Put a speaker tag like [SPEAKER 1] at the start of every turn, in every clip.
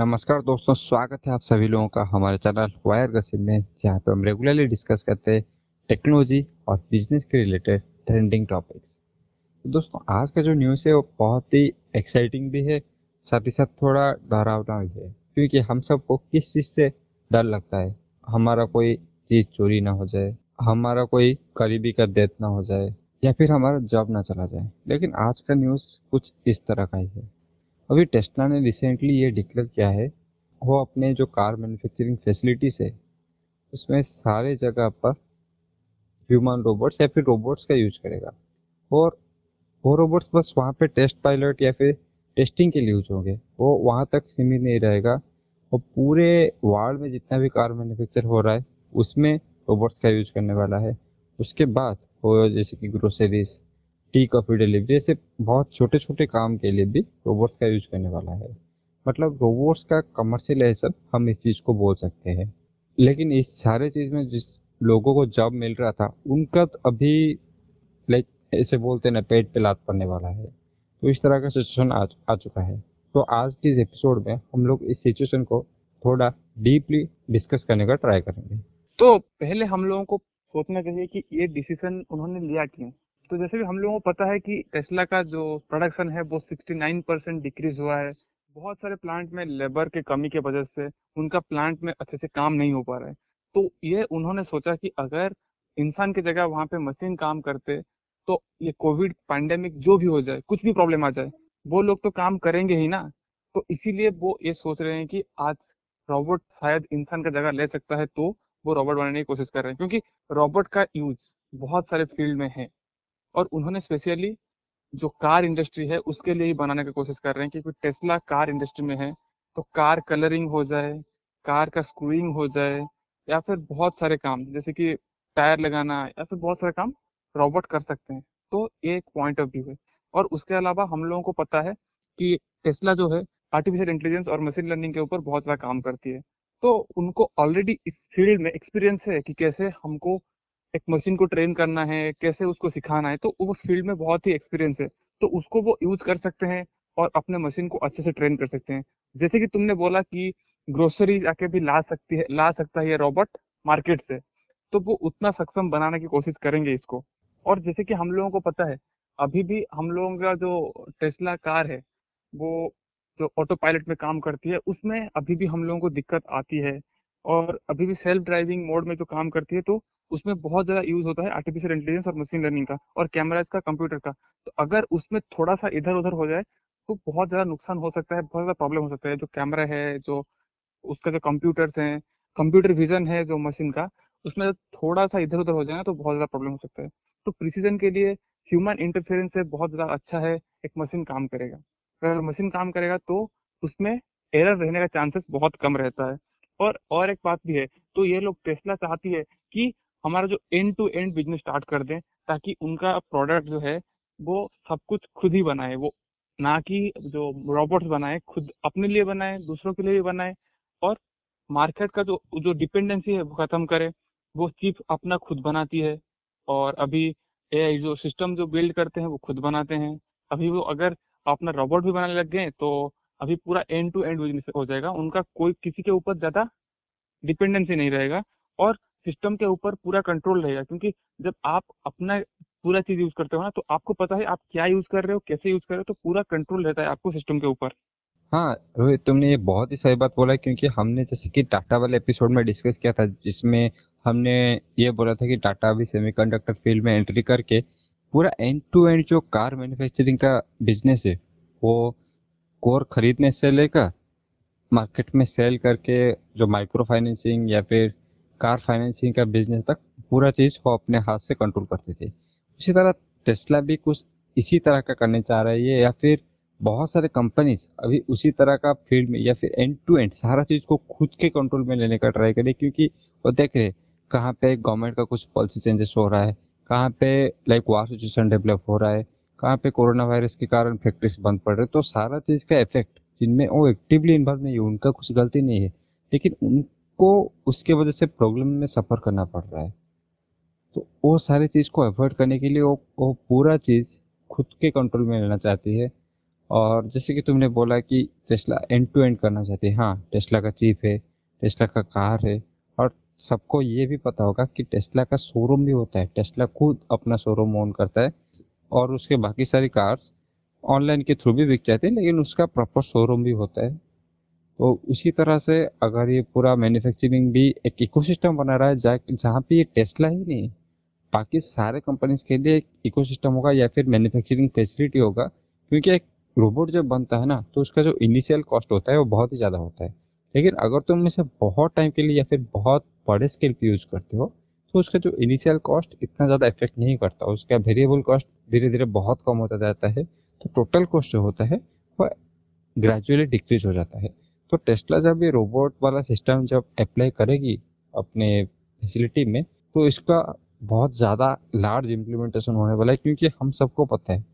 [SPEAKER 1] नमस्कार दोस्तों, स्वागत है आप सभी लोगों का हमारे चैनल वायर गसिप में, जहाँ पे हम रेगुलरली डिस्कस करते हैं टेक्नोलॉजी और बिज़नेस के रिलेटेड ट्रेंडिंग टॉपिक्स तो दोस्तों, आज का जो न्यूज़ है, वो बहुत ही एक्साइटिंग भी है, साथ ही साथ थोड़ा डरावना भी है, क्योंकि हम सबको किस चीज़ से डर लगता है? हमारा कोई चीज़ चोरी ना हो जाए, हमारा कोई करीबी का डेथ ना हो जाए, या फिर हमारा जॉब ना चला जाए। लेकिन आज का न्यूज़ कुछ इस तरह का ही है। अभी टेस्ला ने रिसेंटली ये डिक्लेयर किया है, वो अपने जो कार मैन्युफैक्चरिंग फैसिलिटीज़ है, उसमें सारे जगह पर ह्यूमन रोबोट्स या फिर रोबोट्स का यूज़ करेगा। और वो रोबोट्स बस वहाँ पे टेस्ट पायलट या फिर टेस्टिंग के लिए यूज़ होंगे। वो वहाँ तक सीमित नहीं रहेगा। और पूरे वर्ल्ड में जितना भी कार मैन्युफैक्चर हो रहा है, उसमें रोबोट्स का यूज़ करने वाला है। उसके बाद वो जैसे कि ग्रोसरीज टी कॉफ़ी डिलीवरी ऐसे बहुत छोटे छोटे काम के लिए भी रोबोट्स का यूज़ करने वाला है। मतलब रोबोट्स का कमर्शियल कमर्शियलाइजेशन हम इस चीज़ को बोल सकते हैं। लेकिन इस सारे चीज़ में जिस लोगों को जॉब मिल रहा था उनका तो अभी लाइक ऐसे बोलते ना पेट पे लात पड़ने वाला है। तो इस तरह का सिचुएशन आ, आ चुका है। तो आज के इस एपिसोड में हम लोग इस सिचुएशन को थोड़ा डीपली डिस्कस करने का ट्राई करेंगे।
[SPEAKER 2] तो पहले हम लोगों को सोचना चाहिए कि ये डिसीज़न उन्होंने लिया क्यों? तो जैसे भी हम लोगों को पता है कि टेस्ला का जो प्रोडक्शन है, वो 69 परसेंट डिक्रीज हुआ है। बहुत सारे प्लांट में लेबर के कमी के वजह से उनका प्लांट में अच्छे से काम नहीं हो पा रहा है। तो ये उन्होंने सोचा कि अगर इंसान की जगह वहाँ पे मशीन काम करते तो ये कोविड पैंडेमिक जो भी हो जाए, कुछ भी प्रॉब्लम आ जाए, वो लोग तो काम करेंगे ही ना। तो इसीलिए वो ये सोच रहे हैं कि आज रोबोट शायद इंसान का जगह ले सकता है तो वो रोबोट बनाने की कोशिश कर रहे हैं। क्योंकि रोबोट का यूज़ बहुत सारे फ़ील्ड में है। और उन्होंने स्पेशली जो कार इंडस्ट्री है, उसके लिए ही बनाने की कोशिश कर रहे हैं क्योंकि टेस्ला कार इंडस्ट्री में है तो कार कलरिंग हो जाए कार का स्क्रूइंग हो जाए, या फिर बहुत सारे काम, जैसे कि टायर लगाना, या फिर बहुत सारे काम रोबोट कर सकते हैं। तो ये एक पॉइंट ऑफ़ व्यू है। और उसके अलावा हम लोगों को पता है कि टेस्ला जो है आर्टिफिशियल इंटेलिजेंस और मशीन लर्निंग के ऊपर बहुत सारा काम करती है। तो उनको ऑलरेडी इस फ़ील्ड में एक्सपीरियंस है कि कैसे हमको एक मशीन को ट्रेन करना है, कैसे उसको सिखाना है तो वो फ़ील्ड में बहुत ही एक्सपीरियंस है। तो उसको वो यूज़ कर सकते हैं और अपने मशीन को अच्छे से ट्रेन कर सकते हैं। जैसे कि तुमने बोला कि ग्रोसरी आके भी ला सकती है, ला सकता है ये रोबोट मार्केट से तो वो उतना सक्षम बनाने की कोशिश करेंगे इसको। और जैसे कि हम लोगों को पता है, अभी भी हम लोगों का जो टेस्ला कार है, वो जो ऑटो पायलट में काम करती है, उसमें अभी भी हम लोगों को दिक्कत आती है। और अभी भी सेल्फ ड्राइविंग मोड में जो काम करती है तो उसमें बहुत ज़्यादा यूज़ होता है आर्टिफिशियल इंटेलिजेंस और मशीन लर्निंग का और कैमरा का कंप्यूटर का। तो अगर उसमें थोड़ा सा इधर उधर हो जाए तो बहुत ज़्यादा नुकसान हो सकता है, बहुत ज़्यादा प्रॉब्लम हो सकता है। जो कैमरा है, जो उसका जो कंप्यूटर्स हैं कंप्यूटर विजन है जो मशीन का, उसमें थोड़ा सा इधर उधर हो जाए तो बहुत ज़्यादा प्रॉब्लम हो सकता है। तो प्रिसीजन के लिए ह्यूमन इंटरफेरेंस से बहुत ज़्यादा अच्छा है, एक मशीन काम करेगा। अगर मशीन काम करेगा तो उसमें एरर रहने का चांसेस बहुत कम रहता है। और और एक बात भी है तो ये लोग टेस्ला चाहती है कि हमारा जो end to end business start कर दें, ताकि उनका प्रोडक्ट जो है, वो सब कुछ खुद ही बनाए। वो ना कि जो रोबोट्स बनाए, खुद अपने लिए बनाए, दूसरों के लिए भी बनाए, और मार्केट का जो जो डिपेंडेंसी है, वो खत्म करे। वो चिप अपना खुद बनाती है, और अभी ए जो सिस्टम जो बिल्ड करते हैं, वो खुद बनाते हैं। अभी वो अगर अपना रोबोट भी बनाने लग गए तो अभी पूरा एंड टू एंड बिज़नेस हो जाएगा। उनका कोई किसी के ऊपर ज़्यादा डिपेंडेंसी नहीं रहेगा, और सिस्टम के ऊपर पूरा कंट्रोल रहेगा, क्योंकि जब आप अपना पूरा चीज़ यूज़ करते हो ना तो आपको पता है आप क्या यूज़ कर रहे हो, कैसे यूज़ कर रहे हो तो पूरा कंट्रोल रहता है आपको सिस्टम के ऊपर।
[SPEAKER 1] हाँ रोहित, तुमने ये बहुत ही सही बात बोला है, क्योंकि हमने जैसे कि टाटा वाले एपिसोड में डिस्कस किया था, जिसमें हमने ये बोला था कि टाटा अभी सेमीकंडक्टर फ़ील्ड में एंट्री करके पूरा एंड टू एंड जो कार मैन्युफैक्चरिंग का बिज़नेस है, वो कोर खरीदने से लेकर मार्केट में सेल करके जो माइक्रो फाइनेंसिंग या फिर कार फाइनेंसिंग का बिज़नेस तक पूरा चीज़ वो अपने हाथ से कंट्रोल करते थे। उसी तरह टेस्ला भी कुछ इसी तरह का करने चाह रही है या फिर बहुत सारे कंपनीज़ अभी उसी तरह का फ़ील्ड में या फिर एंड टू एंड सारा चीज़ को खुद के कंट्रोल में लेने का ट्राई करे क्योंकि वो देख रहे कहाँ पे गवर्नमेंट का कुछ पॉलिसी चेंजेस हो रहा है, कहाँ पे लाइक वार सिचुएशन डेवलप हो रहा है, कहाँ पे कोरोना वायरस के कारण फैक्ट्रीज बंद पड़ रहे तो सारा चीज़ का इफ़ेक्ट जिनमें वो एक्टिवली इन्वॉल्व नहीं है, उनका कुछ गलती नहीं है। लेकिन उनको उसके वजह से प्रॉब्लम में सफ़र करना पड़ रहा है। तो वो सारी चीज़ को अवॉइड करने के लिए वो वो पूरा चीज़ खुद के कंट्रोल में लेना चाहती है। और जैसे कि तुमने बोला कि टेस्ला एंड टू एंड करना चाहती है। हाँ टेस्ला का चीफ है टेस्ला का कार है। और सबको ये भी पता होगा कि टेस्ला का शोरूम भी होता है। टेस्ला खुद अपना शोरूम ओन करता है। और उसके बाकी सारी कार्स ऑनलाइन के थ्रू भी बिक जाती है, लेकिन उसका प्रॉपर शोरूम भी होता है। तो उसी तरह से अगर ये पूरा मैन्युफैक्चरिंग भी एक इकोसिस्टम बना रहा है जहाँ पे ये टेस्ला ही नहीं, बाकी सारे कंपनीज़ के लिए एक इकोसिस्टम होगा या फिर मैन्युफैक्चरिंग फैसिलिटी होगा, क्योंकि एक रोबोट जब बनता है ना तो उसका जो इनिशियल कॉस्ट होता है वो बहुत ही ज़्यादा होता है। लेकिन अगर तुम इसे बहुत टाइम के लिए या फिर बहुत बड़े स्केल पे यूज़ करते हो तो उसका जो इनिशियल कॉस्ट इतना ज़्यादा इफ़ेक्ट नहीं करता। उसका वेरिएबल कॉस्ट धीरे धीरे बहुत कम होता जाता है तो टोटल कॉस्ट जो होता है, वह ग्रेजुअली डिक्रीज हो जाता है। तो टेस्ला जब ये रोबोट वाला सिस्टम जब अप्लाई करेगी अपने फैसिलिटी में तो इसका बहुत ज़्यादा लार्ज इम्प्लीमेंटेशन होने वाला है क्योंकि हम सबको पता है,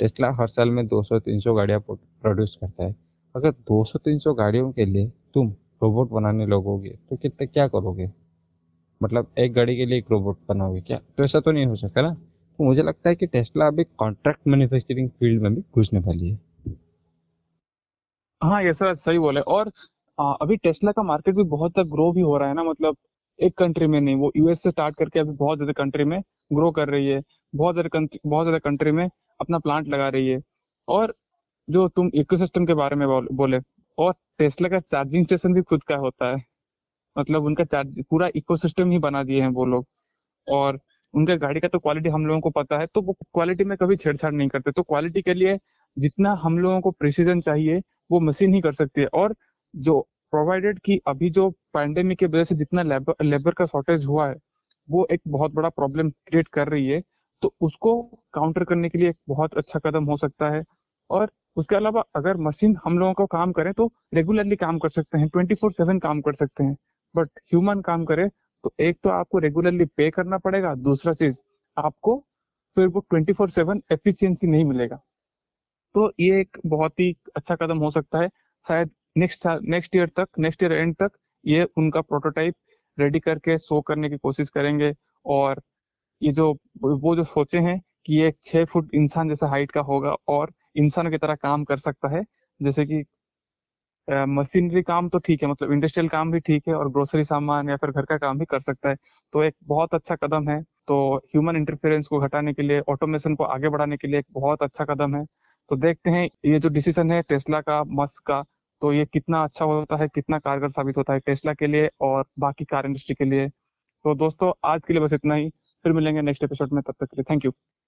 [SPEAKER 1] टेस्ला हर साल में 200-300 गाड़ियाँ प्रोड्यूस करता है। अगर 200-300 गाड़ियों के लिए तुम रोबोट बनाने लगोगे तो कितने, क्या करोगे? मतलब एक गाड़ी के लिए एक रोबोट बनाओगे क्या? तो ऐसा तो नहीं हो सकता ना? तो मुझे लगता है कि टेस्ला अभी कॉन्ट्रैक्ट मैन्युफैक्चरिंग फ़ील्ड में भी घुसने वाली है।
[SPEAKER 2] हाँ ये सर सही बोले। और आ, अभी टेस्ला का मार्केट भी बहुत तक ग्रो भी हो रहा है ना मतलब एक कंट्री में नहीं वो यूएस से स्टार्ट करके अभी बहुत ज़्यादा कंट्री में ग्रो कर रही है। बहुत ज़्यादा बहुत ज़्यादा कंट्री में अपना प्लांट लगा रही है। और जो तुम इकोसिस्टम के बारे में बोले और टेस्ला का चार्जिंग स्टेशन भी खुद का होता है। मतलब उनका चार्ज पूरा इकोसिस्टम ही बना दिए हैं वो लोग। और उनके गाड़ी का तो क्वालिटी हम लोगों को पता है तो वो क्वालिटी में कभी छेड़छाड़ नहीं करते। तो क्वालिटी के लिए जितना हम लोगों को प्रिसीजन चाहिए वो मशीन ही कर सकती है। और जो प्रोवाइडेड कि अभी जो पैंडेमिक की वजह से जितना लेबर लेबर का शॉर्टेज हुआ है, वो एक बहुत बड़ा प्रॉब्लम क्रिएट कर रही है। तो उसको काउंटर करने के लिए एक बहुत अच्छा कदम हो सकता है। और उसके अलावा अगर मशीन हम लोगों को काम करे तो रेगुलरली काम कर सकते हैं ट्वेंटी फोर सेवन काम कर सकते हैं। बट ह्यूमन काम करे तो एक तो आपको रेगुलरली पे करना पड़ेगा, दूसरा चीज़ आपको फिर वो ट्वेंटी फोर सेवन एफिशियंसी नहीं मिलेगा। तो ये एक बहुत ही अच्छा कदम हो सकता है। शायद नेक्स्ट नेक्स्ट ईयर तक नेक्स्ट ईयर एंड तक ये उनका प्रोटोटाइप रेडी करके शो करने की कोशिश करेंगे और ये जो, वो जो सोचे हैं कि ये छह फुट इंसान जैसा हाइट का होगा और इंसान की तरह काम कर सकता है, जैसे कि मशीनरी काम तो ठीक है मतलब इंडस्ट्रियल काम भी ठीक है और ग्रोसरी सामान या फिर घर का काम भी कर सकता है। तो एक बहुत अच्छा कदम है। तो ह्यूमन इंटरफेरेंस को घटाने के लिए ऑटोमेशन को आगे बढ़ाने के लिए एक बहुत अच्छा कदम है। तो देखते हैं, ये जो डिसीज़न है टेस्ला का मस्क का तो ये कितना अच्छा होता है, कितना कारगर साबित होता है टेस्ला के लिए और बाकी कार इंडस्ट्री के लिए। तो दोस्तों, आज के लिए बस इतना ही। फिर मिलेंगे नेक्स्ट एपिसोड में, तब तक के लिए थैंक यू